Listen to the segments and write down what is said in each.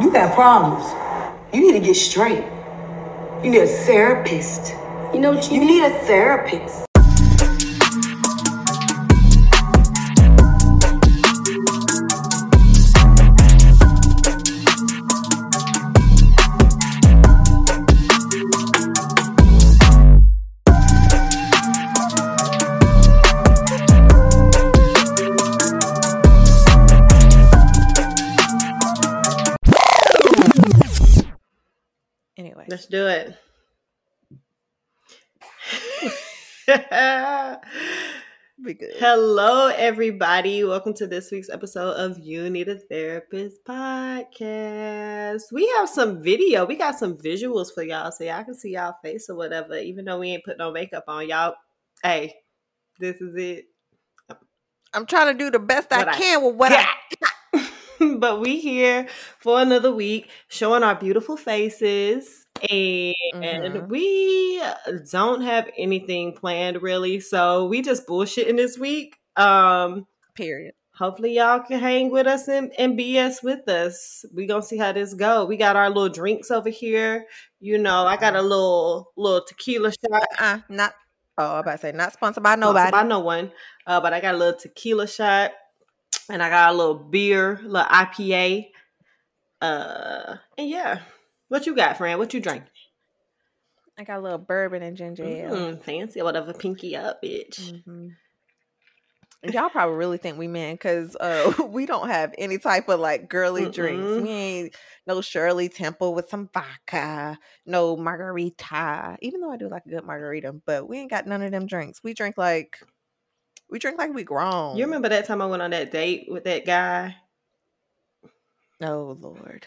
You got problems. You need to get straight. You need a therapist. You know what you, you need? a therapist. Be good. Hello, everybody. Welcome to this week's episode of You Need a Therapist podcast. We have some video. We got some visuals for y'all so y'all can see y'all face or whatever, even though we ain't put no makeup on. Y'all, hey, this is it. I'm trying to do the best I I can with what I but we here for another week showing our beautiful faces and Mhm. we don't have anything planned really so we just bullshitting this week um period. hopefully y'all can hang with us and, and bs with us we gonna see how this go we got our little drinks over here you know i got a little little tequila shot Uh, not. Oh, I'm about to say not sponsored by Sponsored nobody. by no one. Uh, but I got a little tequila shot, and I got a little beer, little IPA. Uh, and yeah, what you got, friend? What you drink? I got a little bourbon and ginger ale. Mm, fancy, whatever. Pinky up, bitch. Mhm. Y'all probably really think we men because uh, we don't have any type of like girly drinks. Mm-mm. We ain't no Shirley Temple with some vodka, no margarita. Even though I do like a good margarita, but we ain't got none of them drinks. We drink like we drink like we grown. You remember that time I went on that date with that guy? Oh Lord,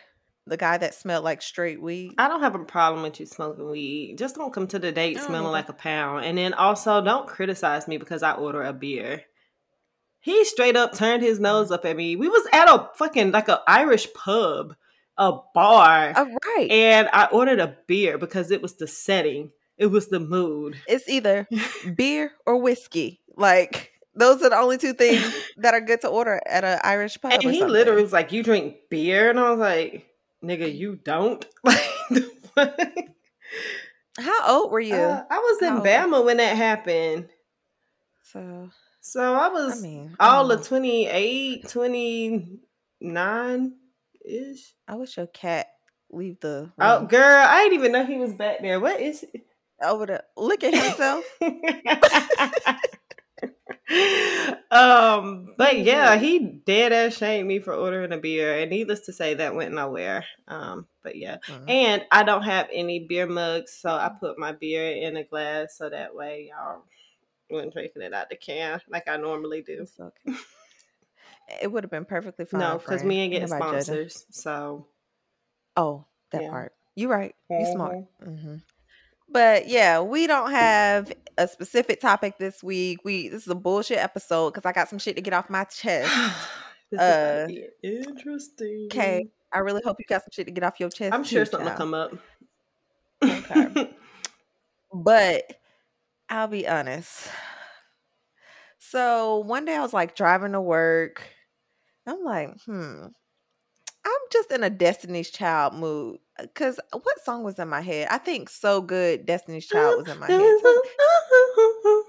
the guy that smelled like straight weed. I don't have a problem with you smoking weed. Just don't come to the date don't smelling like a pound. And then also don't criticize me because I order a beer. He straight up turned his mm. nose up at me. We was at a fucking like a Irish pub, a bar, Oh, right. and I ordered a beer because it was the setting. It was the mood. it's either beer or whiskey. Like those are the only two things that are good to order at an Irish pub. And he something. literally was like, "You drink beer?" And I was like, "Nigga, you don't." Like. How old were you? Uh, I was in How old? Bama when that happened. so So I I was mean, all don't of 28, 29 ish. I wish your cat leave the Oh, girl, I didn't even know he was back there. What is over there. Look at himself. um, but yeah, he dead ass shamed me for ordering a beer, and needless to say, that went nowhere. Um, but yeah, Mm. and I don't have any beer mugs, so I put my beer in a glass so that way y'all wasn't drinking it out the can like I normally do. It's okay. It would have been perfectly fine. No, because we ain't getting Nobody sponsors. So Oh, that Yeah. part. You right. You smart. Mhm. But yeah, we don't have a specific topic this week. We this is a bullshit episode because I got some shit to get off my chest. this Uh, is interesting. Okay, I really hope you got some shit to get off your chest. I'm sure something will come up. Okay. But I'll be honest. So one day I was like driving to work. I'm like, hmm, I'm just in a Destiny's Child mood. Cause what song was in my head? I think so good Destiny's Child was in my head.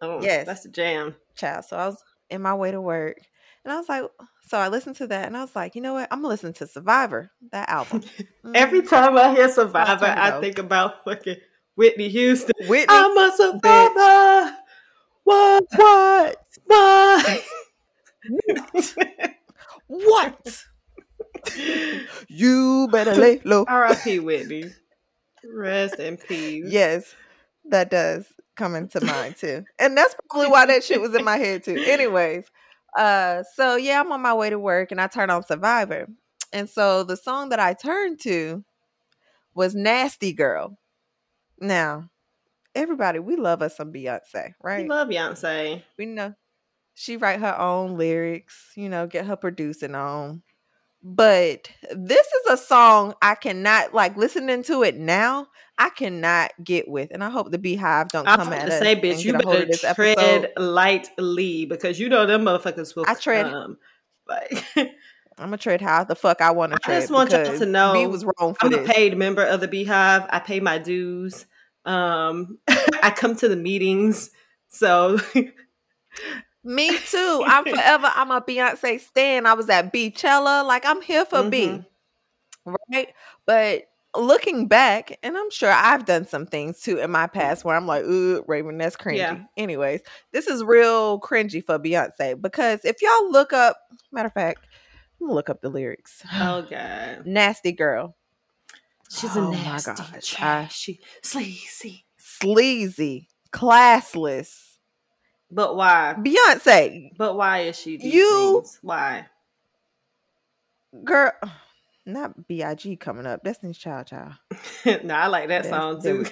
Oh, Yes. that's a jam. child. So I was in my way to work. And I was like, so I listened to that and I was like, you know what? I'm gonna listen to Survivor, that album. Every Mhm. time I hear Survivor, I think about fucking Whitney Houston. Whitney, I'm a survivor. What? what? What? What? You better lay low. R.I.P. Whitney. Rest in peace. Yes, that does come into mind too. And that's probably why that shit was in my head too. Anyways, uh so yeah, I'm on my way to work and I turn on Survivor. And so the song that I turned to was Nasty Girl. Now, everybody, we love us some Beyonce, right? We love Beyonce. we know she write her own lyrics, you know, get her producing on. But this is a song I cannot like listening to it now. I cannot get with, and I hope the Beehive don't I come at to us say, bitch, you get a hold better this tread episode. lightly because you know them motherfuckers will I tread- come. Like, I'm gonna tread how the fuck I want to trade. I just want y'all to know B was wrong I'm a paid member of the Beehive. I pay my dues. Um, I come to the meetings. So Me too. I'm forever. I'm a Beyonce stan. I was at Beychella. Like I'm here for B, Mhm. right? But looking back, and I'm sure I've done some things too in my past where I'm like, "Ooh, Raven, that's cringy." Yeah. Anyways, this is real cringy for Beyonce because if y'all look up, matter of fact, I'm gonna look up the lyrics. oh god, Nasty girl, she's Oh a my nasty, gosh, I- trashy, sleazy. sleazy, classless. But why? Beyonce, But why is she? You- things? Why? girl, not Big coming up. Destiny's Child, child. no, I like that song too.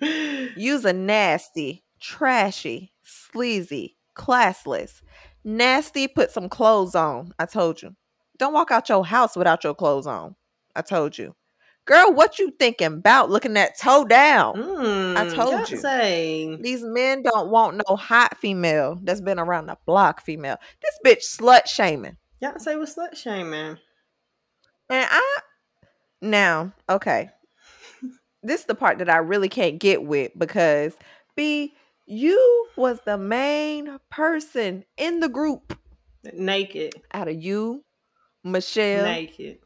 Use a nasty, trashy, sleazy, classless. Nasty, put some clothes on. I told you. Don't walk out your house without your clothes on. I told you. Girl, what you thinking about looking at toe down? Mm, I told you. Say. These men don't want no hot female that's been around the block female. This bitch slut shaming. Y'all say was slut shaming. And I now, okay. This is the part that I really can't get with because B, you was the main person in the group Naked, out of you, Michelle, naked,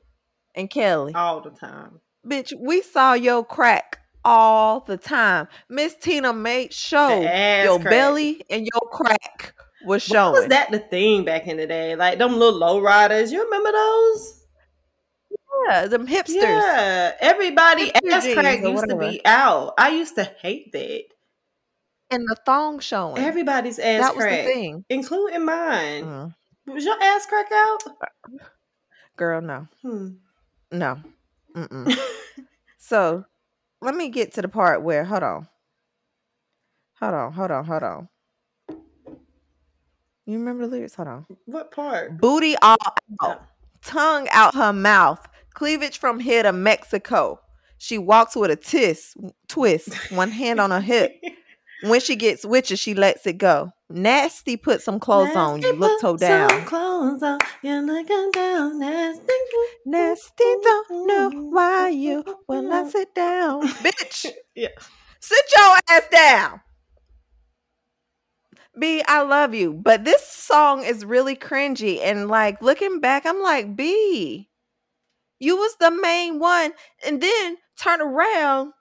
and Kelly. all the time. Bitch, we saw your crack all the time. Miss Tina made show your crack. belly and your crack was showing. was that the thing back in the day? Like them little low riders. You remember those? Yeah, them hipsters. Yeah, everybody Hipster ass crack used to be out. I used to hate that. And the thong showing. Everybody's ass that was the thing. including mine. Mm. Was your ass crack out? Girl, no. Hmm. No. Mm-mm. so let me get to the part where hold on. Hold on, hold on, hold on. You remember the lyrics? Hold on. What part? Booty all Yeah. out, tongue out her mouth, cleavage from here to Mexico. She walks with a twist, twist, one hand on her hip. When she gets witchy, she lets it go. Nasty, put some clothes on. You Nasty, look toe put some down. Clothes on. You're looking down. Nasty. Nasty, don't know why you will not sit down. Bitch. Yeah. Sit your ass down. B, I love you, but this song is really cringy. And like looking back, I'm like, B, you was the main one. And then turn around,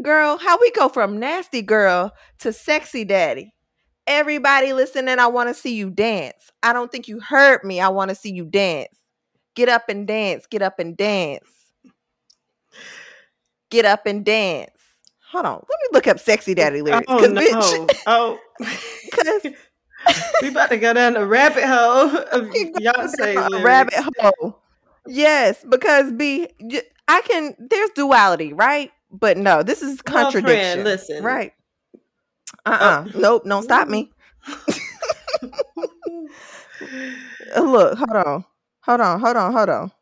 girl, how we go from nasty girl to sexy daddy. Everybody listening, and I want to see you dance. I don't think you heard me. I want to see you dance. Get up and dance. Get up and dance. Get up and dance. Hold on. Let me look up sexy daddy oh, lyrics. Oh no! bitch, Oh, 'cause we about to go down the rabbit hole of we go down Beyonce a rabbit hole. Yes, because B, I can. There's duality, right? But no, this is Well, friend, contradiction. listen. right? Uh uh Nope. Don't stop me. Look, hold on, hold on, hold on, hold on.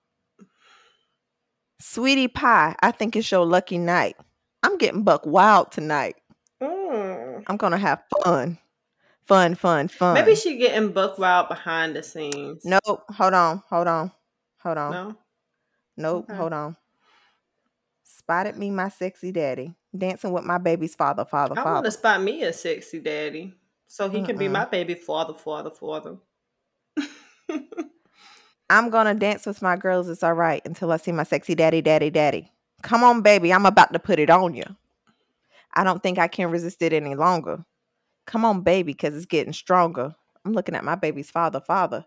Sweetie pie, I think it's your lucky night. I'm getting buck wild tonight. Mm. I'm gonna have fun, fun, fun, fun. Maybe she getting buck wild behind the scenes. Nope. Hold on. Hold on. Hold on. No. Nope. Okay. Hold on. Spotted me, my sexy daddy, dancing with my baby's father, father, I want father. to spot me a sexy daddy, so he can be my baby father, father, father. I'm gonna dance with my girls. It's all right until I see my sexy daddy, daddy, daddy. Come on, baby. I'm about to put it on you. I don't think I can resist it any longer. Come on, baby, because it's getting stronger. I'm looking at my baby's father, father.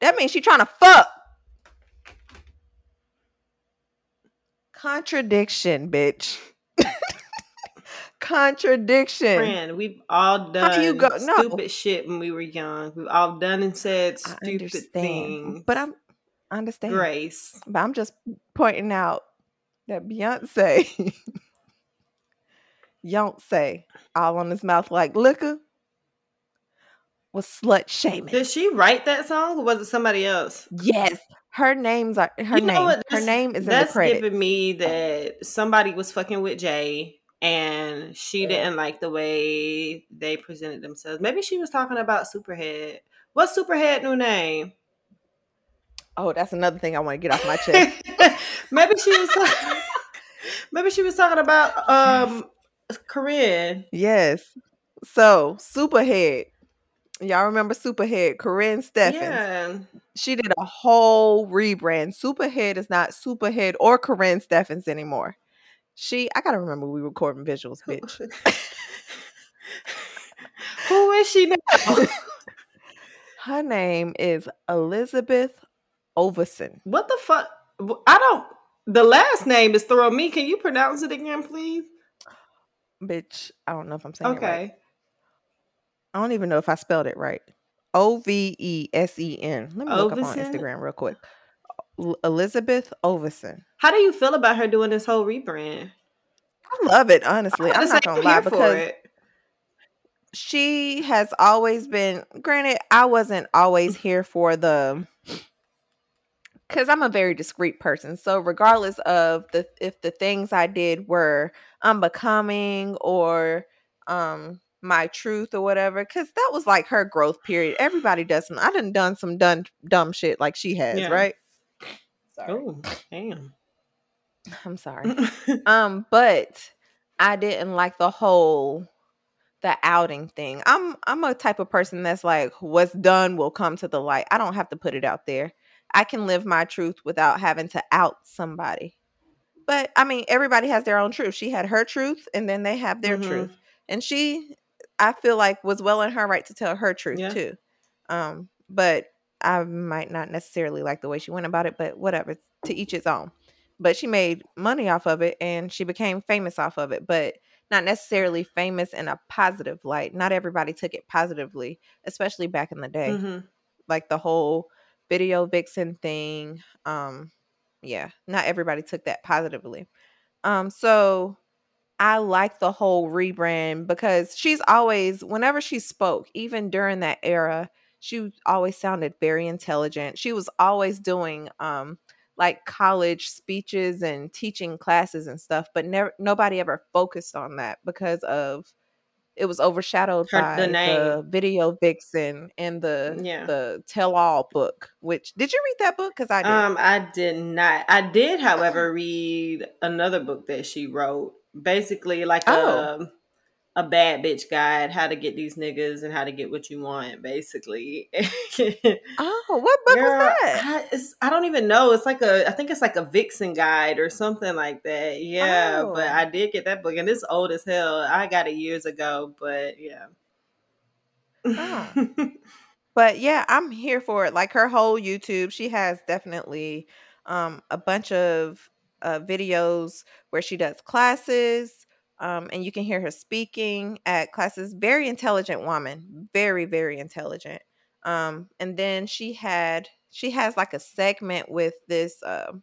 That means she trying to fuck. Contradiction, bitch. Contradiction. Friend, we've all How done you go- no. stupid shit when we were young. We've all done and said stupid things. But I'm I understand. Grace. But I'm just pointing out that Beyonce, Beyonce, all on his mouth like liquor, was slut shaming. Did she write that song or was it somebody else? yes, her names are her You know name. what? Her name is in the That's credit. giving me that somebody was fucking with Jay and she didn't like the way they presented themselves. Maybe she was talking about Superhead. What's Superhead new name? Oh, that's another thing I want to get off my chest. maybe she was talking, maybe she was talking about um Karrine. yes. So, Superhead. Y'all remember Superhead, Karrine Steffans. Yeah. She did a whole rebrand. Superhead is not Superhead or Karrine Steffans anymore. She, I gotta remember we recording visuals, bitch. Who is she now? Her name is Elizabeth Ovesen. what the fuck? I don't. The last name is throwing me. Can you pronounce it again, please? Bitch, I don't know if I'm saying it right. I don't even know if I spelled it right. O V E S E N. Let me look up on Instagram real quick. Elizabeth Ovesen. How do you feel about her doing this whole rebrand? I love it, honestly. I'm Just not gonna lie because it. she has always been granted i wasn't always here for the because i'm a very discreet person so regardless of the if the things i did were unbecoming or um my truth or whatever because that was like her growth period. Everybody does some i done done some done dumb shit like she has Yeah. right? Oh, damn. i'm sorry. Um but i didn't like the whole the outing thing. I'm i'm a type of person that's like what's done will come to the light. I don't have to put it out there. I can live my truth without having to out somebody. But i mean everybody has their own truth. She had her truth and then they have their Mhm. truth. And she i feel like was well in her right to tell her truth Yeah. too um but i might not necessarily like the way she went about it but whatever to each its own but she made money off of it and she became famous off of it but not necessarily famous in a positive light not everybody took it positively especially back in the day Mhm. like the whole video vixen thing um yeah not everybody took that positively um so i like the whole rebrand because she's always whenever she spoke even during that era she always sounded very intelligent she was always doing um like college speeches and teaching classes and stuff but never nobody ever focused on that because of it was overshadowed Her- by the the, video vixen and the Yeah. the tell all book which did you read that book because i did Um, I did not. I did, however, read another book that she wrote. Basically, like Oh. a a bad bitch guide, how to get these niggas and how to get what you want. Basically, oh what book Girl, was that I, it's, I don't even know. It's like a, I think it's like a Vixen guide or something like that. Yeah, but Oh. I did get that book, and it's old as hell. I got it years ago, but yeah. Oh. but yeah i'm here for it like her whole youtube she has definitely um a bunch of uh videos where she does classes um and you can hear her speaking at classes very intelligent woman very very intelligent um and then she had she has like a segment with this um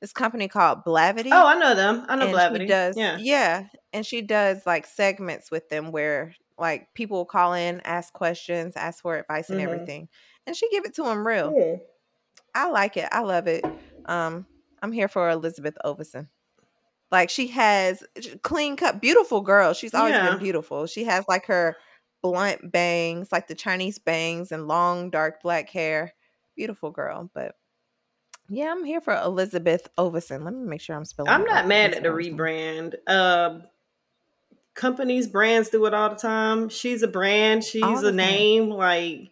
this company called blavity oh, I know them. I know and Blavity. does yeah. yeah and she does like segments with them where like people call in ask questions ask for advice and Mhm. everything and she give it to them real Yeah. i like it i love it um i'm here for elizabeth ovesen like she has clean cut beautiful girl she's always Yeah. been beautiful she has like her blunt bangs like the chinese bangs and long dark black hair beautiful girl but yeah i'm here for elizabeth ovesen let me make sure i'm spelling I'm not mad at the rebrand. Uh, companies, brands do it all the time. She's a brand. She's All a time. name. Like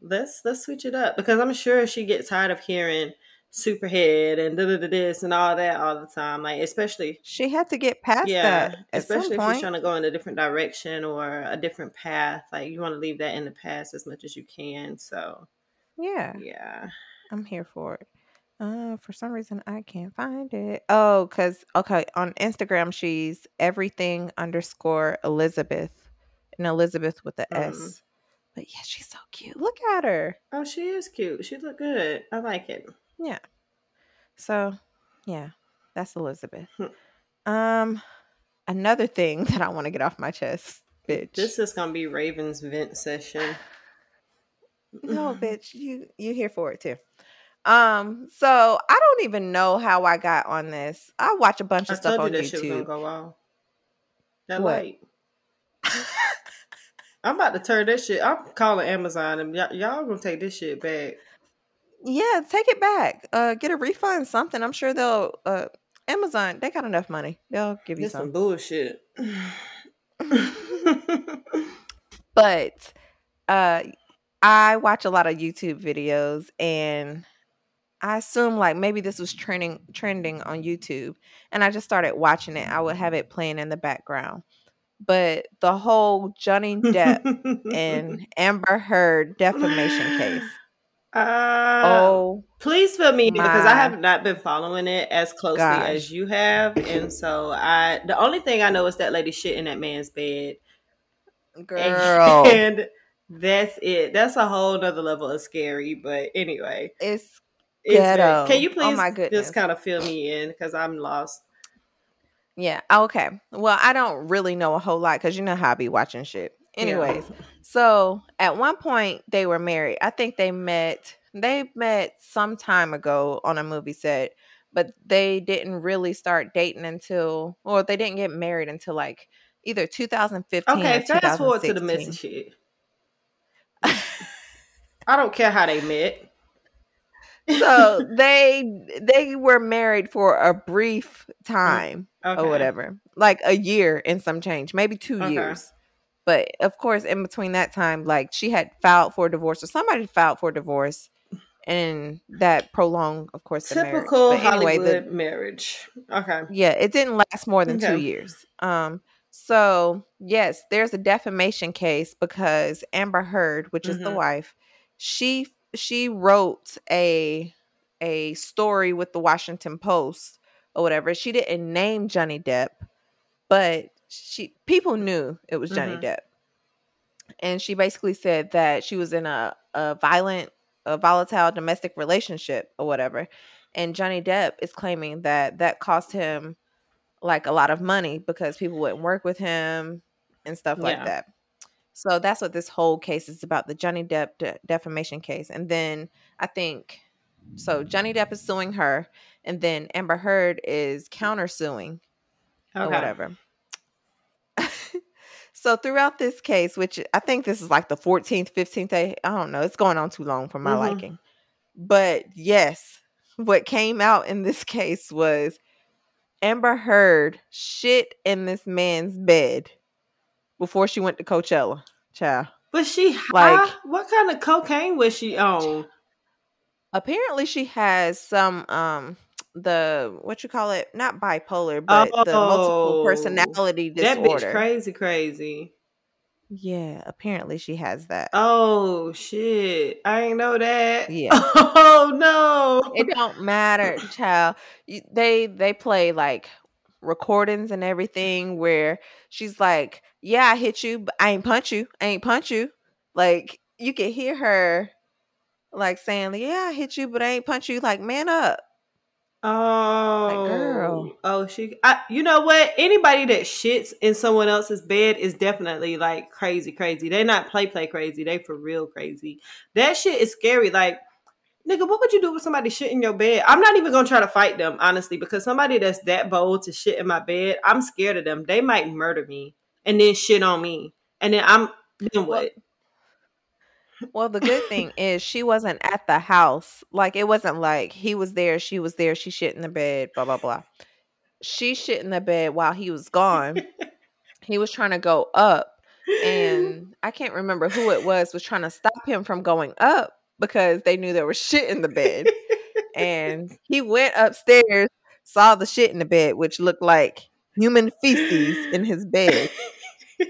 let's let's switch it up because I'm sure she gets tired of hearing superhead and da da da this and all that all the time. Like especially She had to get past yeah, that at some especially if you're trying to go in a different direction or a different path. Like you want to leave that in the past as much as you can. So yeah, yeah, I'm here for it. Uh, for some reason I can't find it. Oh, cause okay, on Instagram she's everything underscore Elizabeth, and Elizabeth with the S. Mhm. But yeah, she's so cute. Look at her. oh she is cute. She look good. I like it. Yeah. So, yeah, that's Elizabeth. Hmm. Um, another thing that I want to get off my chest, bitch. This is gonna be Raven's vent session. No, bitch, you you here for it too. Um, so I don't even know how I got on this. I watch a bunch I of stuff told you on that shit was gonna YouTube. go. That What? light. I'm about to turn this shit. I'm calling Amazon and y'all, y'all gonna take this shit back. Yeah, take it back. Uh, get a refund, something. I'm sure they'll. Uh, Amazon, they got enough money. They'll give you some bullshit. But uh, I watch a lot of YouTube videos, and I assume like maybe this was trending trending on YouTube, and I just started watching it. I would have it playing in the background. But the whole Johnny Depp and Amber Heard defamation case. Uh, Oh please fill me in because I have not been following it as closely as you have, and so I the only thing I know is that lady shit in that man's bed, girl, and that's it. That's a whole nother level of scary. But anyway, it's it's very. Can ghetto. you Oh please my just kind of fill me in because I'm lost. Yeah. Okay. Well, I don't really know a whole lot because you know how I be watching shit. Yeah. Anyways, so at one point they were married. I think they met. They met some time ago on a movie set, but they didn't really start dating until, or they didn't get married until like either 2015 or Okay, fast forward to the messy shit. I don't care how they met. so they they were married for a brief Mm, time or whatever, like a year and some change, maybe two Okay. years. But of course, in between that time, like she had filed for divorce, or somebody filed for divorce, and that prolonged, of course, the marriage. Typical But anyway, Hollywood the marriage. Okay. yeah, it didn't last more than two years. Um, so yes, there's a defamation case because Amber Heard, which is the hmm wife, she she wrote a a story with the Washington Post or whatever. She didn't name Johnny Depp, but she people knew it was Johnny hmm Depp. And she basically said that she was in a, a violent, a volatile domestic relationship or whatever. And Johnny Depp is claiming that that cost him like a lot of money because people wouldn't work with him and stuff like Yeah. that. So that's what this whole case is about the Johnny Depp de- defamation case. And then I think so Johnny Depp is suing her and then Amber Heard is countersuing or whatever. So throughout this case, which I think this is like the 14th, 15th day, I don't know, it's going on too long for my hmm liking. But yes, what came out in this case was Amber Heard shit in this man's bed before she went to Coachella. Child. But she Like high? What kind of cocaine was she on? apparently she has some um the what you call it not bipolar but the multiple Oh, personality that bitch crazy, crazy. yeah apparently she has that Oh shit! I ain't know that. yeah Oh no! it don't matter child they they play like recordings and everything where she's like yeah i hit you but i ain't punch you i ain't punch you like you can hear her like saying yeah i hit you but i ain't punch you like man up like girl Oh, oh, she. I, you know what? Anybody that shits in someone else's bed is definitely like crazy, crazy. They not play, play crazy. They for real crazy. That shit is scary. Like, nigga, what would you do with somebody shit in your bed? I'm not even gonna try to fight them, honestly, because somebody that's that bold to shit in my bed, I'm scared of them. They might murder me and then shit on me, and then I'm then what? Well, the good thing is she wasn't at the house. Like it wasn't like he was there, she was there, she shit in the bed, blah blah blah. She shit in the bed while he was gone. He was trying to go up, and I can't remember who it was was trying to stop him from going up because they knew there was shit in the bed. And he went upstairs, saw the shit in the bed, which looked like human feces in his bed.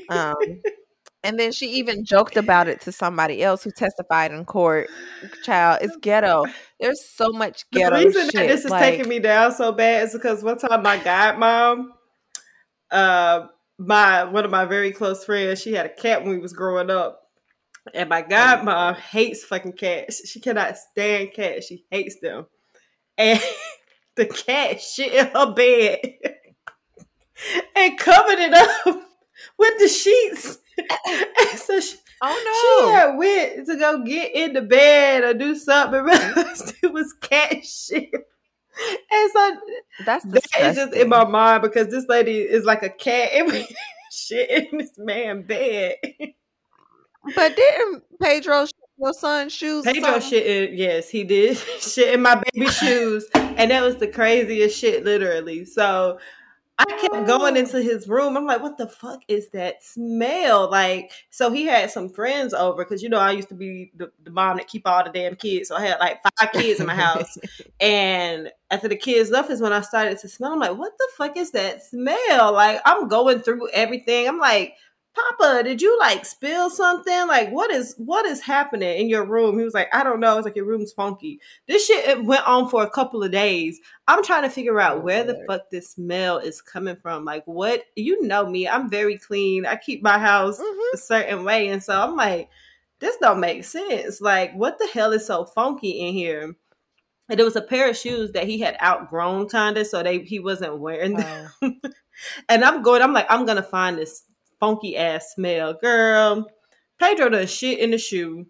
Um, and then she even joked about it to somebody else who testified in court. Child, it's ghetto. There's so much The ghetto reason that shit. this is like, taking me down so bad is because one time my godmom, uh, my one of my very close friends, she had a cat when we was growing up, and my oh godmom hates fucking cats. She cannot stand cats. She hates them, and the cat shit in her bed and covered it up with the sheets. So she, she Oh no. had went to go get in the bed or do something, realized it was cat shit. And so That's that is just in my mind because this lady is like a cat. Was shit in this man bed. But didn't Pedro your son's shoes. Pedro shit. In, yes, he did shit in my baby shoes, and that was the craziest shit, literally. So I kept going into oh. his room. I'm like, what the fuck is that smell? Like, so he had some friends over because you know I used to be the, the, mom that keep all the damn kids. So I had like five kids in my house. and after the kids left is when I started to smell. I'm like, what the fuck is that smell? Like, I'm going through everything. I'm like, Papa, did you like spill something? Like, what is what is happening in your room? He was like, I don't know. It's like your room's funky. This shit it went on for a couple of days. I'm trying to figure out where the fuck this smell is coming from. Like, what you know me? I'm very clean. I keep my house mm-hmm. a certain way, and so I'm like, this don't make sense. Like, what the hell is so funky in here? And it was a pair of shoes that he had outgrown, kinda, so they he wasn't wearing them. and I'm going. I'm like, I'm gonna find this funky ass smell. Girl, Pedro does shit in the shoe.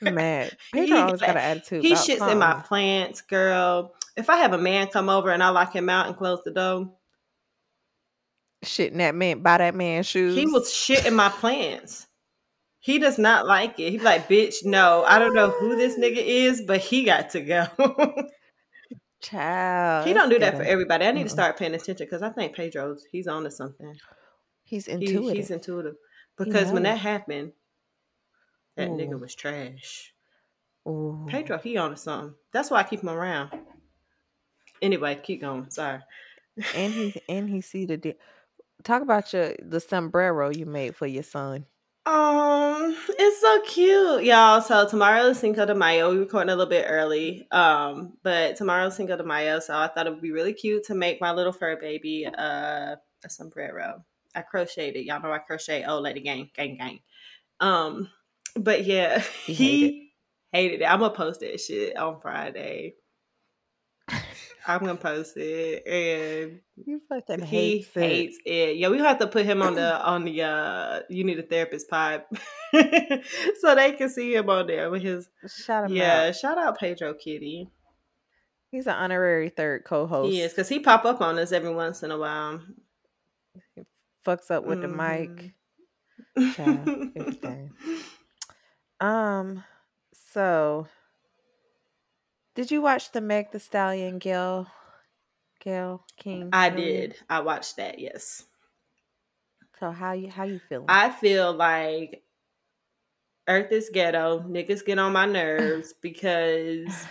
Mad. Pedro always got an attitude. He shits in my plants, girl. If I have a man come over and I lock him out and close the door, shitting that man by that man's shoes. He was shitting my plants. He does not like it. He's like, bitch, no, I don't know who this nigga is, but he got to go. Child. He don't do that for everybody. I need mm to start paying attention because I think Pedro's he's on to something. He's intuitive. He, he's intuitive. Because when that happened, that Ooh. nigga was trash. Ooh. Pedro, he on to something. That's why I keep him around. Anyway, keep going. Sorry. and he and he see the di- talk about your the sombrero you made for your son. Um, it's so cute, y'all. So tomorrow is Cinco de Mayo. We're recording a little bit early. Um, but tomorrow's Cinco de Mayo, so I thought it would be really cute to make my little fur baby uh, a sombrero. I crocheted. It, y'all know I crochet old lady gang, gang, gang. Um, but yeah, he, he hated it. I'm gonna post that shit on Friday. I'm gonna post it, and you fucking he hates, hates it. it. Yeah, we have to put him on the on the uh you need a therapist pipe, so they can see him on there with his. Shout him yeah, out. shout out Pedro Kitty. He's an honorary third co-host. He is because he pop up on us every once in a while. He fucks up with mm-hmm. the mic. Child, everything. Um, so did you watch the Meg Thee Stallion Gayle Gayle King? I movie? did. I watched that. Yes. So how you how you feeling? I feel like Earth is ghetto. Niggas get on my nerves because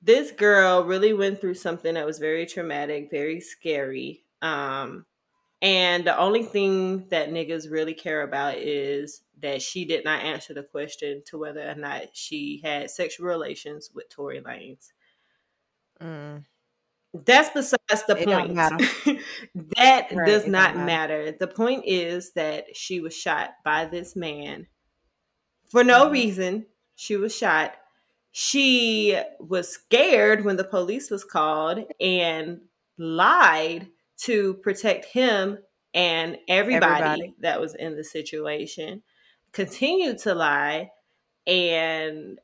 this girl really went through something that was very traumatic, very scary. Um, and the only thing that niggas really care about is that she did not answer the question to whether or not she had sexual relations with Tory Lanez. Mm. That's besides the it point. that right, does not matter. matter. The point is that she was shot by this man for no mm-hmm. reason. She was shot. She was scared when the police was called and lied to protect him and everybody, everybody, that was in the situation continued to lie. And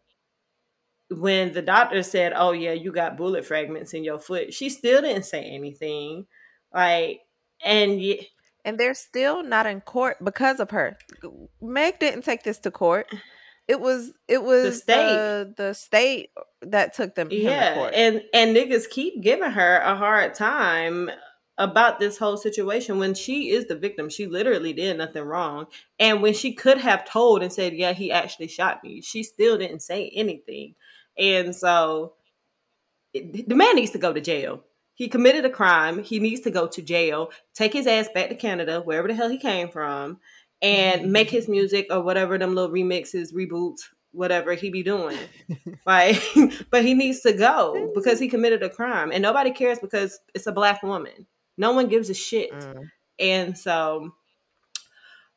when the doctor said oh yeah you got bullet fragments in your foot she still didn't say anything like and and they're still not in court because of her. Meg didn't take this to court. It was it was the state. the, the state that took them yeah and and niggas keep giving her a hard time about this whole situation when she is the victim. She literally did nothing wrong. And when she could have told and said, Yeah, he actually shot me, she still didn't say anything. And so it, the man needs to go to jail. He committed a crime. He needs to go to jail, take his ass back to Canada, wherever the hell he came from, and mm-hmm. make his music or whatever them little remixes, reboots, whatever he be doing. like, but he needs to go because he committed a crime. And nobody cares because it's a black woman. No one gives a shit. Mm. And so,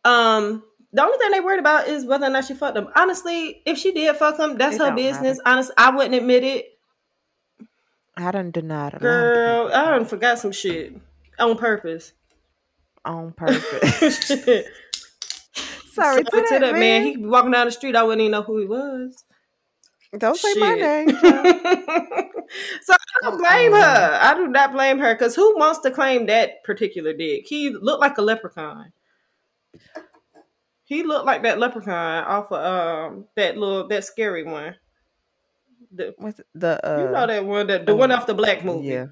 um, the only thing they worried about is whether or not she fucked him. Honestly, if she did fuck him, that's it her business. Honestly, I wouldn't admit it. I don't deny it. Girl, I done forgot some shit on purpose. On purpose. Sorry, to, that, that man. man. He walking down the street. I wouldn't even know who he was. Don't say my name. so I don't blame her. I do not blame her because who wants to claim that particular dick? He looked like a leprechaun. He looked like that leprechaun off of um that little that scary one. The, What's the uh, you know that one that the oh, one off the black movie. Yeah.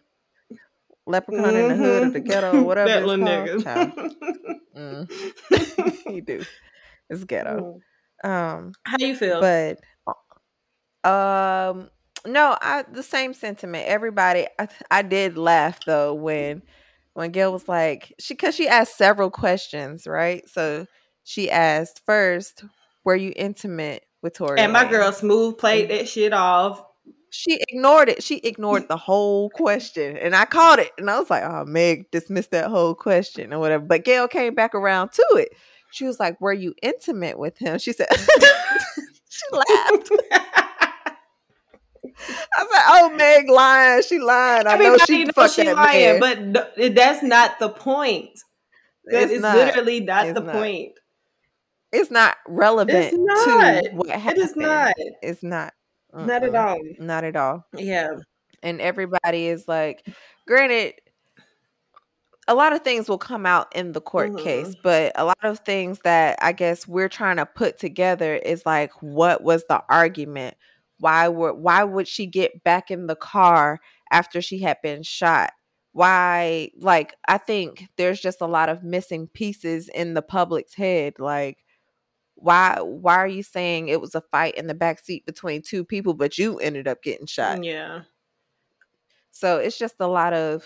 Leprechaun in the hood of the Mhm. ghetto, whatever that little nigga. Mm, he do. It's ghetto. Um, How you feel? but um, no, I the same sentiment. Everybody, I, I did laugh though when when Gayle was like she because she asked several questions, right? So she asked first, "Were you intimate with Tory?" and my girl smooth played that shit off. she ignored it. She ignored the whole question, and I caught it, and I was like, "Oh, Meg dismissed that whole question or whatever." But Gayle came back around to it. She was like, "Were you intimate with him?" She said. she laughed. I said, "Oh, Meg lying. She lying. I know Everybody she knows she lying, man. but no- that's not the point. That It's not. literally not It's the not. point. It's not relevant It's not. to what happened. is not. It's not. Not at all. Not at all. Yeah. and everybody is like granted a lot of things will come out in the court Mhm. case but a lot of things that i guess we're trying to put together is like what was the argument why were why would she get back in the car after she had been shot why like i think there's just a lot of missing pieces in the public's head like why why are you saying it was a fight in the back seat between two people but you ended up getting shot Yeah. so it's just a lot of,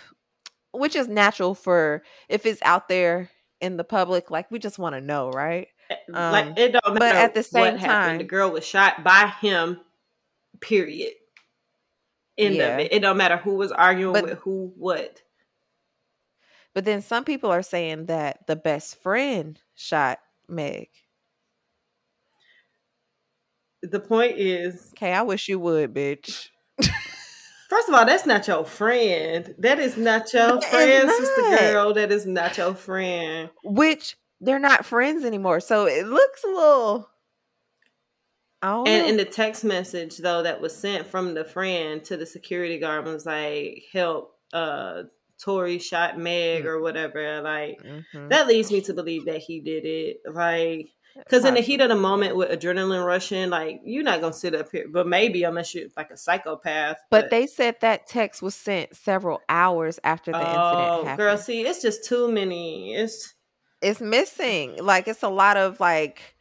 which is natural for if it's out there in the public. Like we just want to know, right? Um, like it don't matter but at the same happened. The girl was shot by him. Period. End Yeah. of it. It don't matter who was arguing But- with who what. But then some people are saying that the best friend shot Meg. The point is, Okay, I wish you would, bitch. first of all, that's not your friend. That is not your That friend, sister not. girl. That is not your friend. Which they're not friends anymore, so it looks a little. I And know. in the text message though that was sent from the friend to the security guard was like, "Help, uh, Tory shot Meg Mm. or whatever." Like Mhm. that leads me to believe that he did it. Like because in the heat of the moment with adrenaline rushing, like you're not gonna sit up here. But maybe unless you're like a psychopath. But they said that text was sent several hours after the incident oh, happened. girl, see, it's just too many. It's it's missing. Like it's a lot of like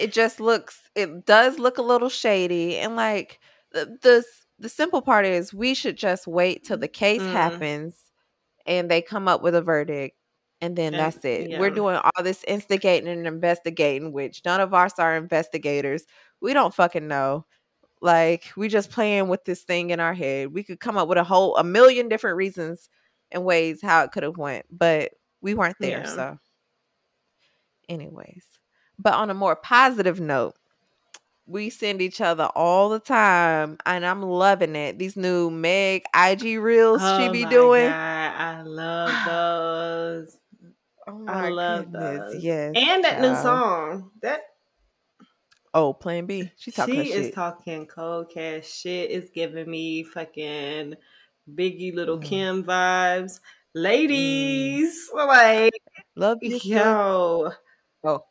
it just looks it does look a little shady and like the the, the simple part is we should just wait till the case Mm. happens and they come up with a verdict and then And- that's it. We're doing all this instigating and investigating which none of us are investigators. We don't fucking know. Like we just playing with this thing in our head. We could come up with a whole a million different reasons and ways how it could have went, but we weren't there. Yeah. So, anyways, but on a more positive note, we send each other all the time, and I'm loving it. These new Meg IG reels she Oh be my doing. God, I love those. Oh I love those. Yes, and that new song. That Oh, Plan B. She talking she is shit. talking cold cash shit. It's giving me fucking Biggie Little Mm. Kim vibes. Ladies, like Love you. yo, Oh,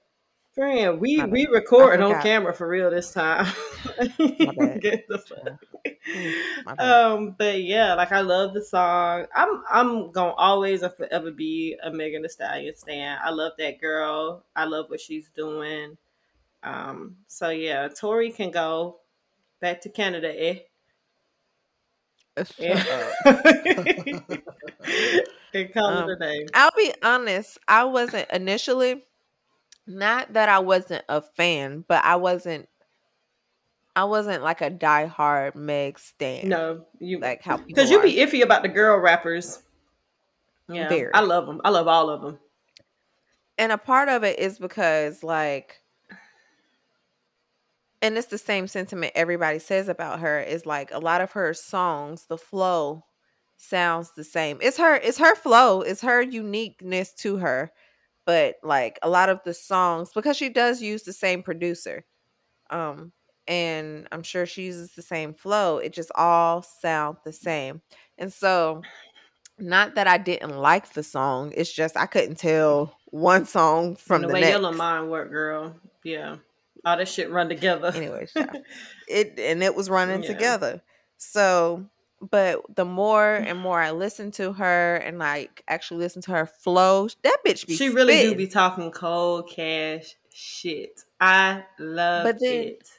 friend, we we recording on camera for real this time. bad. Get the fuck. my. Um, but yeah, like I love the song. I'm I'm gonna always and forever be a Megan Thee Stallion stan. I love that girl. I love what she's doing. Um, so yeah, Tory can go back to Canada, eh? Shut Yeah. and call Um, it a day. I'll be honest. I wasn't initially, not that I wasn't a fan, but I wasn't. I wasn't like a diehard Meg stan. No, you like how because you be iffy about the girl rappers. Yeah, Very. I love them. I love all of them. and a part of it is because like and it's the same sentiment everybody says about her is like a lot of her songs the flow sounds the same it's her it's her flow it's her uniqueness to her but like a lot of the songs because she does use the same producer um and i'm sure she uses the same flow it just all sound the same and so not that I didn't like the song. It's just I couldn't tell one song from the, the, way next. your mind work, girl. Yeah, all that shit run together. Anyways, it and it was running Yeah. together. So, but the more and more I listen to her and like actually listen to her flow, that bitch be she really do be talking cold cash shit. I love But then- it.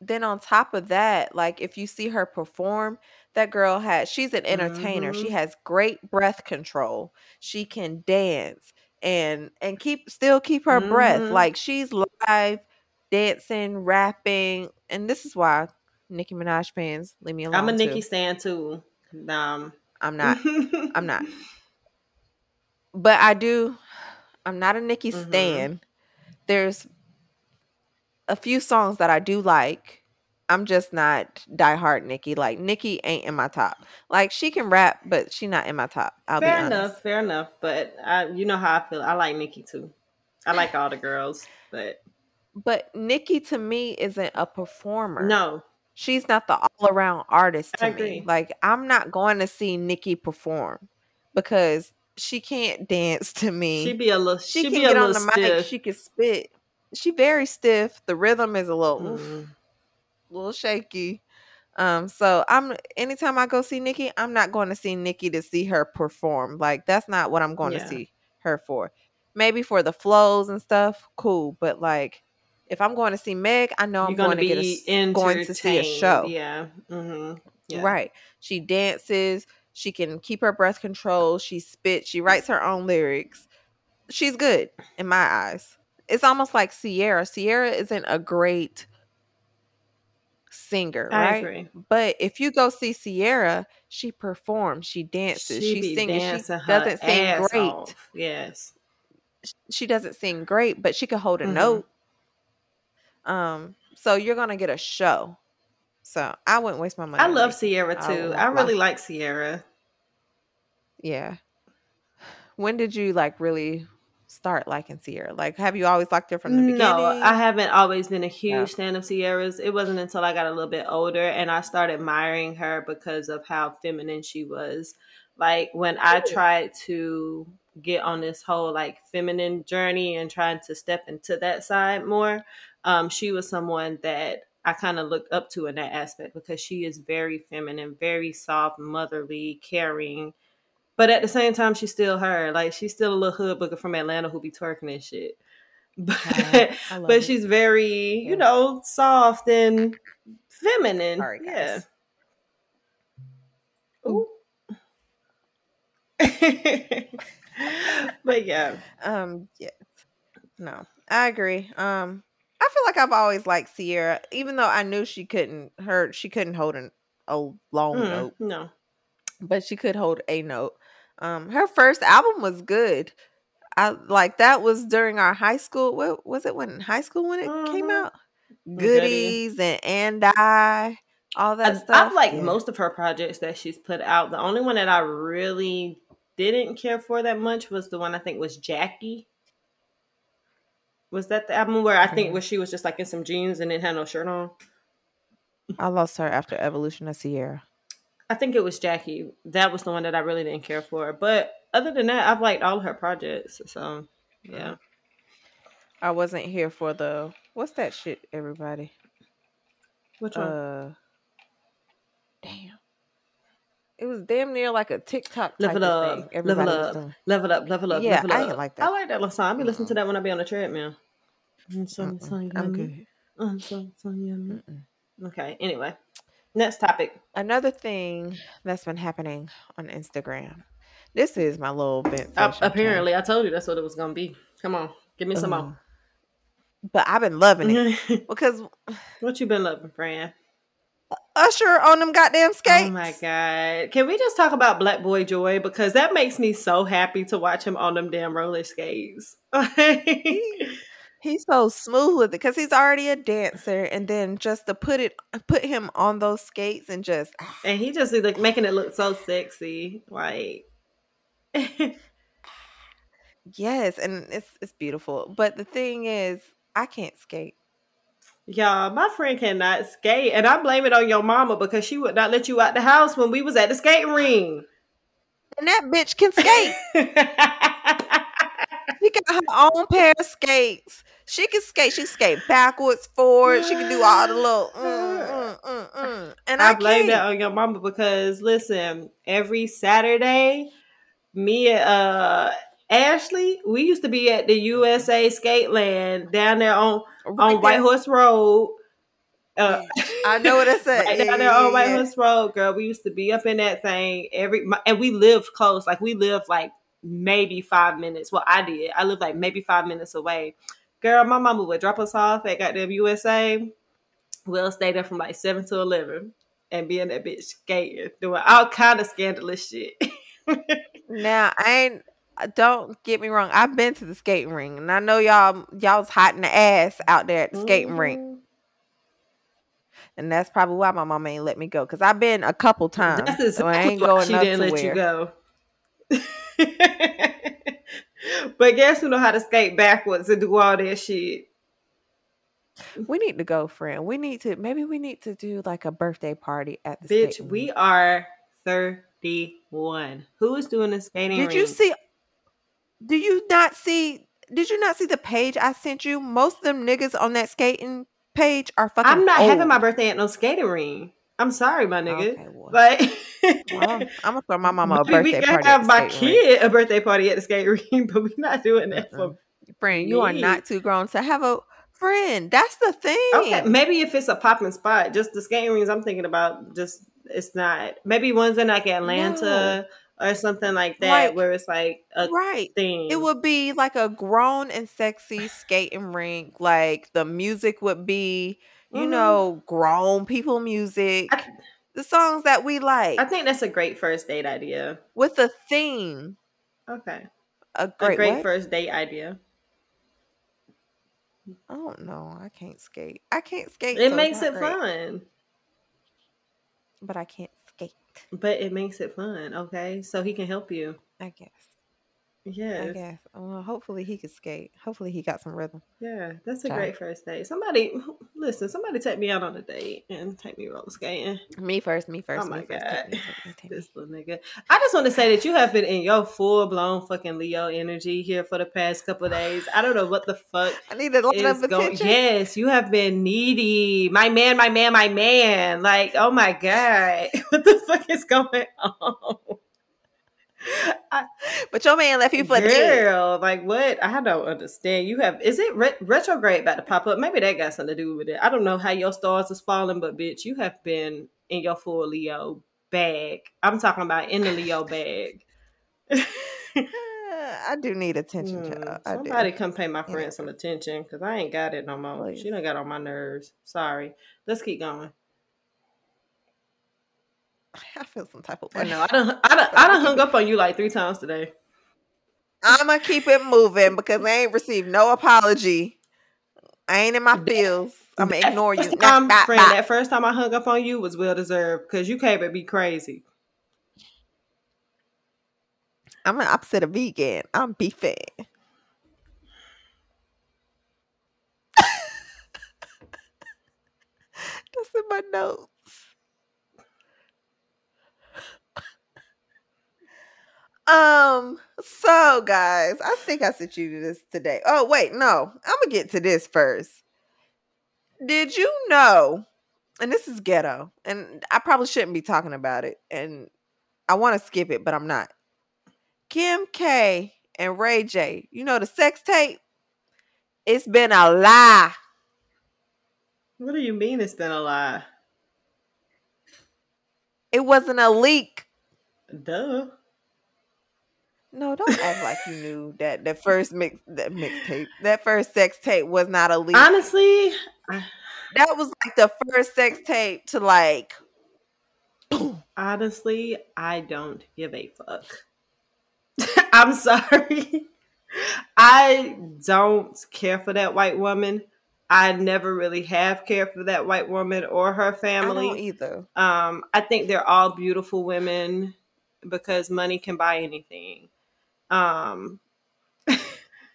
then on top of that, like if you see her perform, that girl has she's an entertainer. She Mhm. has great breath control. She can dance and and keep still keep her breath. Mhm. Like she's live dancing, rapping, and this is why Nicki Minaj fans leave me alone. I'm a Nicki too. stan too. Um, I'm not, I'm not. but I do. I'm not a Nicki Mhm. stan. There's a few songs that I do like. I'm just not diehard Nicki. Like Nicki ain't in my top. Like she can rap, but she not in my top. I'll fair enough, fair enough. But I, you know how I feel. I like Nicki too. I like all the girls, but But Nicki to me isn't a performer. no, She's not the all around artist to I me. agree. Like I'm not going to see Nicki perform because she can't dance to me. she be a little. she She, can be a get on little the mic. stiff. She can spit. She very stiff. The rhythm is a little, oof, Mm. little shaky. Um, so I'm anytime I go see Nicki, I'm not going to see Nicki to see her perform. Like that's not what I'm going Yeah. to see her for. Maybe for the flows and stuff, cool. But like, if I'm going to see Meg, I know I'm gonna get a, going to see a show. Yeah. hmm yeah. Right. She dances. She can keep her breath control. She spits. She writes her own lyrics. She's good in my eyes. It's almost like Ciara. Ciara isn't a great singer, I right? agree. But if you go see Ciara, she performs, she dances, She she, sings. She doesn't sing great. off. Yes. She doesn't sing great, but she can hold a Mhm. note. Um, so you're gonna get a show. So I wouldn't waste my money. I love Ciara too. won't I really like Ciara. Yeah. When did you like really start liking Ciara? Like, have you always liked her from the beginning? No, I haven't always been a huge No. fan of Ciara's. It wasn't until I got a little bit older and I started admiring her because of how feminine she was. Like when I tried to get on this whole like feminine journey and trying to step into that side more, um, she was someone that I kind of looked up to in that aspect because she is very feminine, very soft, motherly, caring. But at the same time, she's still her. Like she's still a little hood booker from Atlanta who be twerking and shit. But but it. she's very, Yeah. you know, soft and feminine. Sorry, Yeah. Ooh. but yeah. Um, yes. No, I agree. Um, feel like I've always liked Ciara, even though I knew she couldn't her she couldn't hold an, a long Mm, note, no. but she could hold a note. Um, her first album was good. I like that was during our high school. What was it when high school when it came Mhm. out? Goody. Goodies and and I, all that I, stuff. I've liked Yeah. most of her projects that she's put out. The only one that I really didn't care for that much was the one I think was Jackie. Was that the album where I think where she was just like in some jeans and didn't have no shirt on? I lost her after Evolution of Ciara. I think it was Jackie. That was the one that I really didn't care for. But other than that, I've liked all her projects. So yeah. I wasn't here for the what's that shit, everybody? Which one? Uh, damn. It was damn near like a TikTok type Level up, thing. level up, level up, level up, Yeah, level I up. ain't like that. I like that little song. I be listening to that when I be on the treadmill. Mm, so- Mm-mm. so I'm yummy. good. Mm, so- so yummy. Okay. Anyway, next topic. Another thing that's been happening on Instagram. This is my little vent. Uh, apparently, I told you that's what it was gonna be. Come on, give me some more. Uh, But I've been loving it because what you been loving, Fran? Usher on them goddamn skates. Oh my god! Can we just talk about Black Boy Joy because that makes me so happy to watch him on them damn roller skates. He's so smooth with it because he's already a dancer, and then just to put it, put him on those skates and just ah. and he just like making it look so sexy. Like, yes, and it's it's beautiful. But the thing is, I can't skate. Y'all, my friend cannot skate, and I blame it on your mama because she would not let you out the house when we was at the skating ring. and that bitch can skate. she got her own pair of skates. She can skate. She can skate backwards, forward. She can do all the little. Mm, mm, mm, mm. And I, I blame can't. that on your mama because listen, every Saturday, me and uh Ashley, we used to be at the USA Skate Land down there on Right on White. Horse Road. Uh, I know what I said. right down there on White. Horse Road, girl. We used to be up in that thing every, and we lived close. Like we lived like maybe five minutes. Well, I did. I lived like maybe five minutes away. Girl, my mama would drop us off at goddamn USA. We'll stay there from like seven to eleven and be in that bitch skating, doing all kind of scandalous shit. Now I ain't. Uh, Don't get me wrong. I've been to the skating ring, and I know y'all y'all's hot in the ass out there at the skating rink, Mhm. and that's probably why my mama ain't let me go. Cause I've been a couple times, That's so I ain't going she didn't to let you go. but guess who know how to skate backwards and do all that shit? We need to go, friend. We need to maybe we need to do like a birthday party at the Bitch, skating we are 31. Who is doing the skating Did you see? Do you not see? Did you not see the page I sent you? Most of them niggas on that skating page are fucking. I'm not having my birthday at no skating ring. I'm sorry, my nigga. Okay, well, Like, well, I'm gonna throw my mama a we birthday can party. have my rink. kid a birthday party at the skating ring, but we're not doing that for. Friend, you are not too grown to have a friend. That's the thing. Okay, maybe if it's a popping spot, just the skating rings I'm thinking about, just it's not. Maybe ones in like Atlanta or something like that, Like- where it's like a right. thing. It would be like a grown and sexy skating rink. Like the music would be, you Mhm. know, grown people music. I, the songs that we like I think that's a great first date idea. with a theme. Okay, A a great, great what? first date idea. I don't know. I can't skate. I can't skate. It so makes it great. fun, But I can't. But it makes it fun. Okay, so he can help you. I guess. I guess. Well, hopefully he could skate. Hopefully he got some rhythm. Yeah, that's a Okay. great first date. Somebody listen, somebody take me out on a date and take me roller skating. Me first. Me oh first. Oh my first. God. Take me, take me, take. This little nigga. I just want to say that you have been in your full blown fucking Leo energy here for the past couple of days. I don't know what the fuck I need a lot of attention. Yes, you have been needy. My man, my man, my man. Like, oh my god, what the fuck is going on? But your man left you for dead. Girl, like what? I don't understand. You have is it re- retrograde about to pop up? Maybe that got something to do with it. I don't know how your stars is falling, but bitch, you have been in your full Leo bag. I'm talking about in the Leo bag. I do need attention, Hmm, child. I Somebody do. come pay my Yeah. friend some attention because I ain't got it no more. Please. She done got on my nerves. Sorry. Let's keep going. I feel some type of I way. know. I done, I done, I done hung up on you like three times today. I'm gonna keep it moving because I ain't received no apology. I ain't in my feels. I'm gonna ignore you. first Nah, time, friend, bye. that first time I hung up on you was well deserved because you came at me crazy. I'm an opposite of vegan. I'm beefing. That's in my notes. Um, so guys, I think I sent you this today. Oh, wait, no, I'm gonna get to this first. Did you know? And this is ghetto, and I probably shouldn't be talking about it, and I want to skip it, but I'm not. Kim K and Ray J, you know the sex tape? It's been a lie. What do you mean it's been a lie? It wasn't a leak. Duh. No, don't act like you knew that the first mix that mixtape, that first sex tape was not a leak. Honestly, that was like the first sex tape to like boom. honestly, I don't give a fuck. I'm sorry. I don't care for that white woman. I never really have cared for that white woman or her I don't family. either. Um, I think they're all beautiful women because money can buy anything. Um,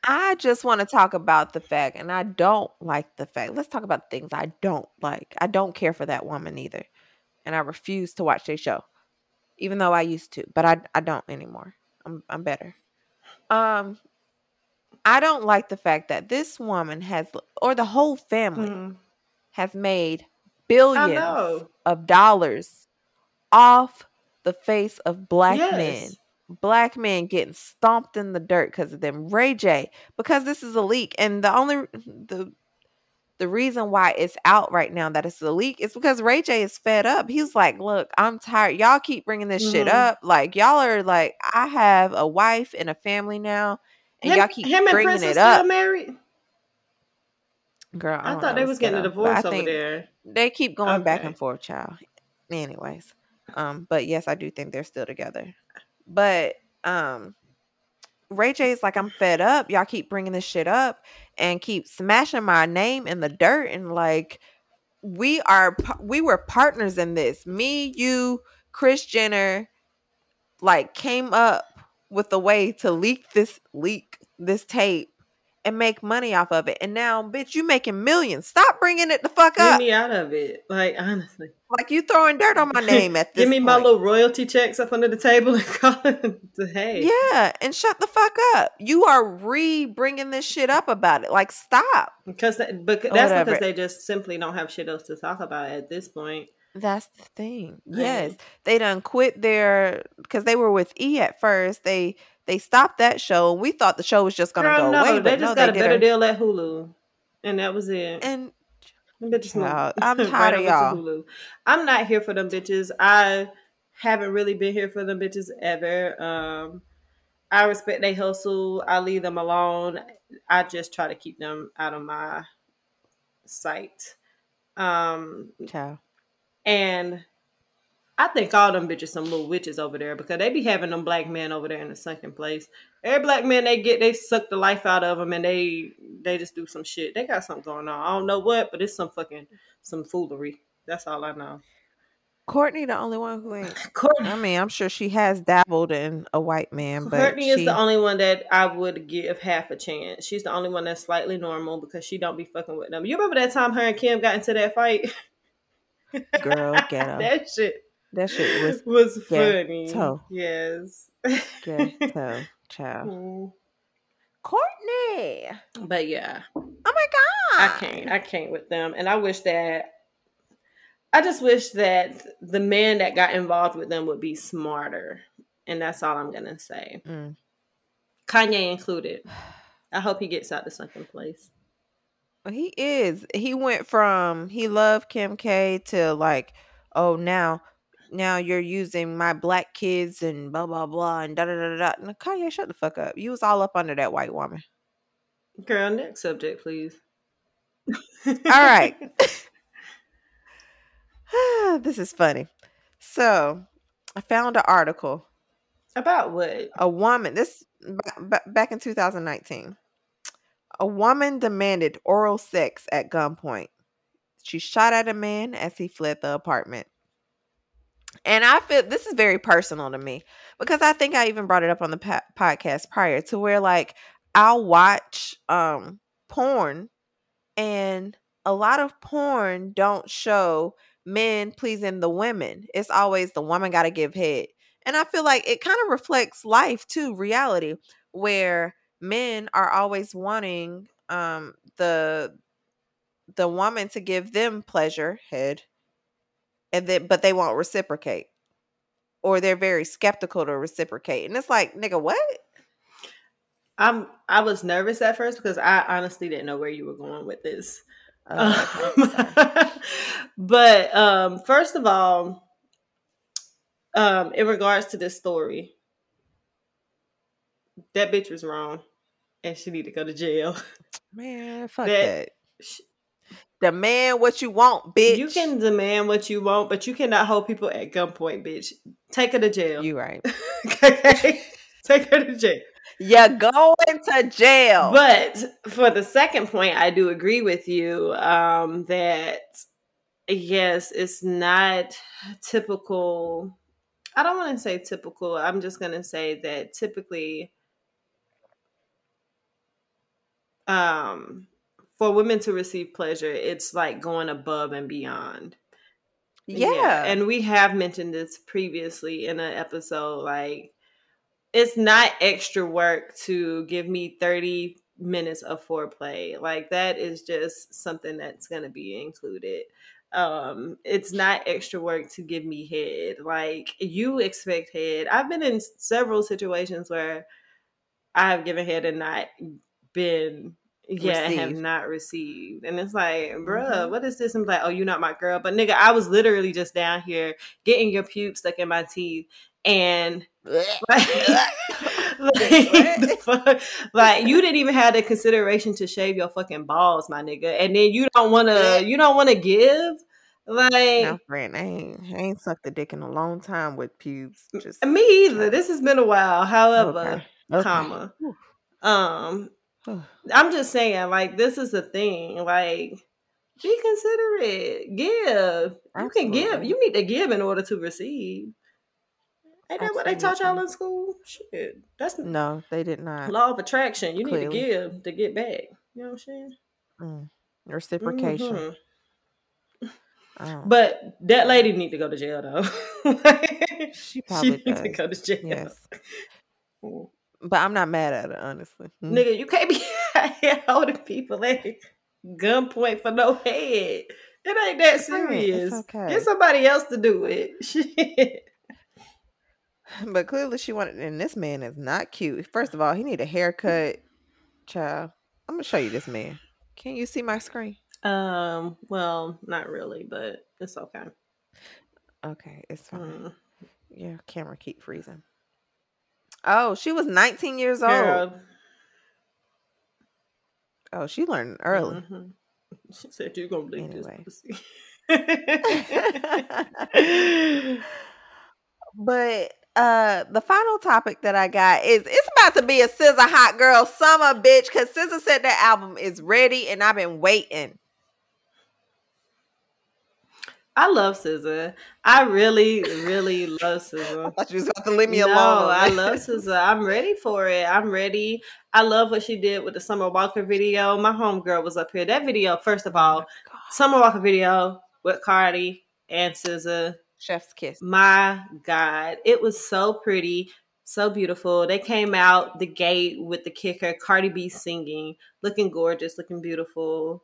I just want to talk about the fact, and I don't like the fact. Let's talk about things I don't like. I don't care for that woman either, and I refuse to watch their show. even though I used to, but I I don't anymore. I'm I'm better. Um I don't like the fact that this woman has or the whole family Mhm. has made billions of dollars off the face of black men. Black men getting stomped in the dirt because of them. Ray J, because this is a leak, and the only the the reason why it's out right now that it's a leak is because Ray J is fed up. He's like, "Look, I'm tired. Y'all keep bringing this shit Mhm. up. Like y'all are like, I have a wife and a family now, and Him, y'all keep him and bringing Princess it still up." married? Girl, I, I, thought they was getting a on, but divorce over there. they keep going back and forth, child. Anyways, um, but yes, I do think they're still together. But um, Ray J is like, I'm fed up. Y'all keep bringing this shit up and keep smashing my name in the dirt, and like we are, we were partners in this. Me, you, Kris Jenner, like came up with a way to leak this leak this tape and make money off of it. And now, bitch, you making millions. Stop bringing it the fuck up. Get me out of it. Like honestly. Like you throwing dirt on my name at this Give me my little royalty checks up under the table and call it the hey. Yeah, and shut the fuck up. You are re bringing this shit up about it. Like stop. Because that, but that's whatever. because they just simply don't have shit else to talk about at this point. That's the thing. Yes, know. they done quit their because they were with E at first. They they stopped that show. We thought the show was just gonna go no, away, they but just no, got they a better. Deal at Hulu, and that was it. and bitches Child, I'm right tired of y'all. Hulu. I'm not here for them bitches. I haven't really been here for them bitches ever. Um, I respect they hustle. I leave them alone. I just try to keep them out of my sight. Um, child. and I think all them bitches some little witches over there because they be having them black men over there in the second place. Every black man they get, they suck the life out of them and they they just do some shit. They got something going on. I don't know what, but it's some fucking some foolery. That's all I know. Kourtney, the only one who ain't. Kourtney, I mean, I'm sure she has dabbled in a white man, but Kourtney she, is the only one that I would give half a chance. She's the only one that's slightly normal because she don't be fucking with them. You remember that time her and Kim got into that fight? girl get up. that shit that shit was was ghetto. funny. Yes. ghetto, child. Mm. Kourtney. But yeah, Oh my god. I can't. I can't with them. And I wish that I just wish that the men that got involved with them would be smarter. And that's all I'm gonna say. Mm. Kanye included. I hope he gets out the second place. Well, He is. He went from he loved Kim K to like, oh now, now you're using my black kids and blah blah blah and da da da da. da. Kanye, shut the fuck up. You was all up under that white woman. Girl, next subject, please. All right. this is funny. So, I found an article. About what? A woman. This ba- ba- back in 2019. A woman demanded oral sex at gunpoint. She shot at a man as he fled the apartment. And I feel this is very personal to me because I think I even brought it up on the po- podcast prior to where like I'll watch um porn and a lot of porn don't show men pleasing the women. It's always the woman got to give head. And I feel like it kind of reflects life too, reality, where men are always wanting um the the woman to give them pleasure, head, and then but they won't reciprocate. Or they're very skeptical to reciprocate. And it's like, nigga, what? I'm I was nervous at first because I honestly didn't know where you were going with this. Oh. Um, but um, first of all, um, in regards to this story, that bitch was wrong, and she need to go to jail. Man, fuck That- that. Demand what you want, bitch. You can demand what you want, but you cannot hold people at gunpoint, bitch. Take her to jail. You right. okay? Take her to jail. You're going to jail. But for the second point, I do agree with you um, that yes, it's not typical. I don't want to say typical. I'm just going to say that typically, um, for women to receive pleasure, it's like going above and beyond. Yeah. And we have mentioned this previously in an episode. Like, it's not extra work to give me 30 minutes of foreplay. Like, that is just something that's going to be included. Um, it's not extra work to give me head. Like, you expect head. I've been in several situations where I have given head and not been yeah, I have not received. And it's like, bruh, Mhm. what is this? I'm like, oh, you're not my girl. But nigga, I was literally just down here getting your pubes stuck in my teeth. And like, like, fuck? like you didn't even have the consideration to shave your fucking balls, my nigga. And then you don't wanna you don't wanna give? Like no, friend, I ain't, I ain't sucked a dick in a long time with pubes. Just me either. This has been a while. However, Okay. Okay. comma. Um I'm just saying, like, this is the thing. Like, be considerate. Give. You can give. You need to give in order to receive. Ain't that what they taught y'all in school? Shit. That's No, they did not. law of attraction. You need to give to get back. You know what I'm saying? Mm. Reciprocation. Mhm. Oh, But that lady need to go to jail though. She probably need to does. go to jail. yes. but I'm not mad at it honestly. Mm. Nigga, you can't be out here holding people at gunpoint for no head. It ain't that. Serious. okay. Get somebody else to do it. Shit. But clearly she wanted, and this man is not cute. First of all, he need a haircut. Child, I'm gonna show you this man. Can you see my screen? Um, well, not really, but it's okay. Okay, it's fine. Mm. Your camera keep freezing. Oh, she was 19 years old. Girl. Oh, she learned early. Mhm. She said you're gonna leak Anyway. this pussy. But uh the final topic that I got is it's about to be a scissor hot girl summer bitch because SZA said that album is ready and I've been waiting. I love SZA. I really, really love SZA. I thought you was about to leave me no, alone. on I love SZA. I'm ready for it. I'm ready. I love what she did with the Summer Walker video. My homegirl was up here. That video, first of Oh all, God. Summer Walker video with Cardi and SZA. Chef's kiss. My God, it was so pretty, so beautiful. They came out the gate with the kicker, Cardi B singing, looking gorgeous, looking beautiful,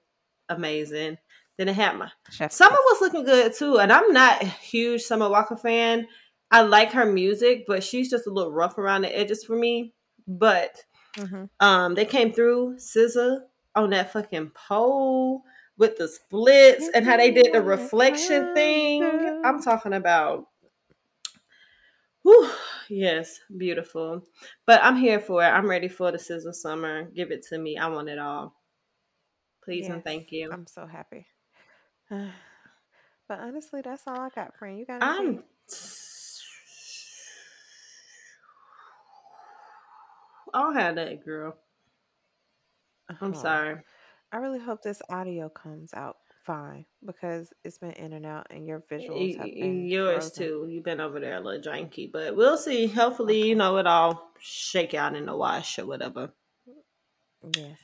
amazing. Then a had my Chef's Summer was looking good too, and I'm not a huge Summer Walker fan. I like her music, but she's just a little rough around the edges for me. But Mhm. um, they came through SZA on that fucking pole with the splits and how they did the reflection thing. I'm talking about. Whew, yes, beautiful. But I'm here for it. I'm ready for the SZA summer. Give it to me. I want it all. Please and thank you. I'm so happy. but honestly, that's all I got, friend. You got I'm. anything? I'll have that, girl. I'm Uh-huh. sorry. I really hope this audio comes out fine because it's been in and out and your visuals have been Yours frozen. too. You've been over there a little janky, but we'll see. Hopefully, you know it all shake out in the wash or whatever. Yes.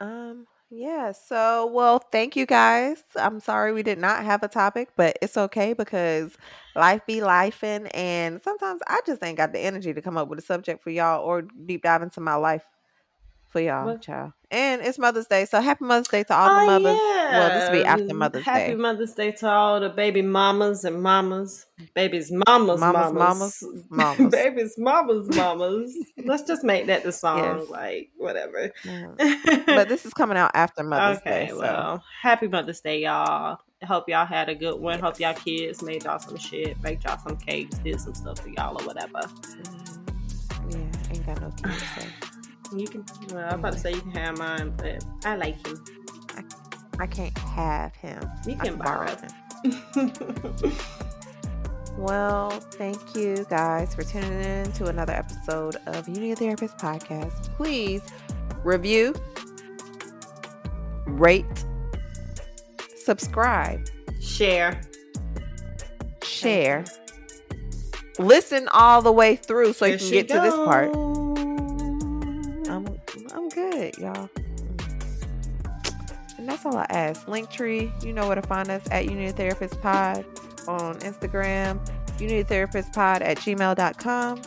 Um, yeah, so well, thank you guys. I'm sorry we did not have a topic, but it's okay because life be lifing and sometimes I just ain't got the energy to come up with a subject for y'all or deep dive into my life for y'all, What? child. And it's Mother's Day, so happy Mother's Day to all the oh mothers. Well, this will be after Mother's Happy Day. Happy Mother's Day to all the baby mamas and mamas, babies, mamas, Mamas, mamas, mamas, mamas. babies, mamas, mamas. Let's just make that the song, Yes. like whatever. But this is coming out after Mother's okay, Day, so well, happy Mother's Day, y'all. Hope y'all had a good one. Hope y'all kids made y'all some shit, baked y'all some cakes, did some stuff for y'all or whatever. mm, yeah, ain't got no kids. So. You can. Well, I'm about to say you can have mine, but I like him. I can't have him. You I can borrow. him. Well, thank you guys for tuning in to another episode of You Need a Therapist Podcast. Please review, rate, subscribe, Share. share, listen all the way through so you can get to this part. Goes. I'm I'm good, y'all. And that's all I ask. Linktree, you know where to find us at You Need a Therapist Pod on Instagram, You Need a Therapist Pod at gmail.com.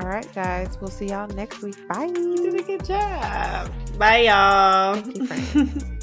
All right, guys, we'll see y'all next week. Bye. You did a good job. Bye, y'all. Thank you, friend.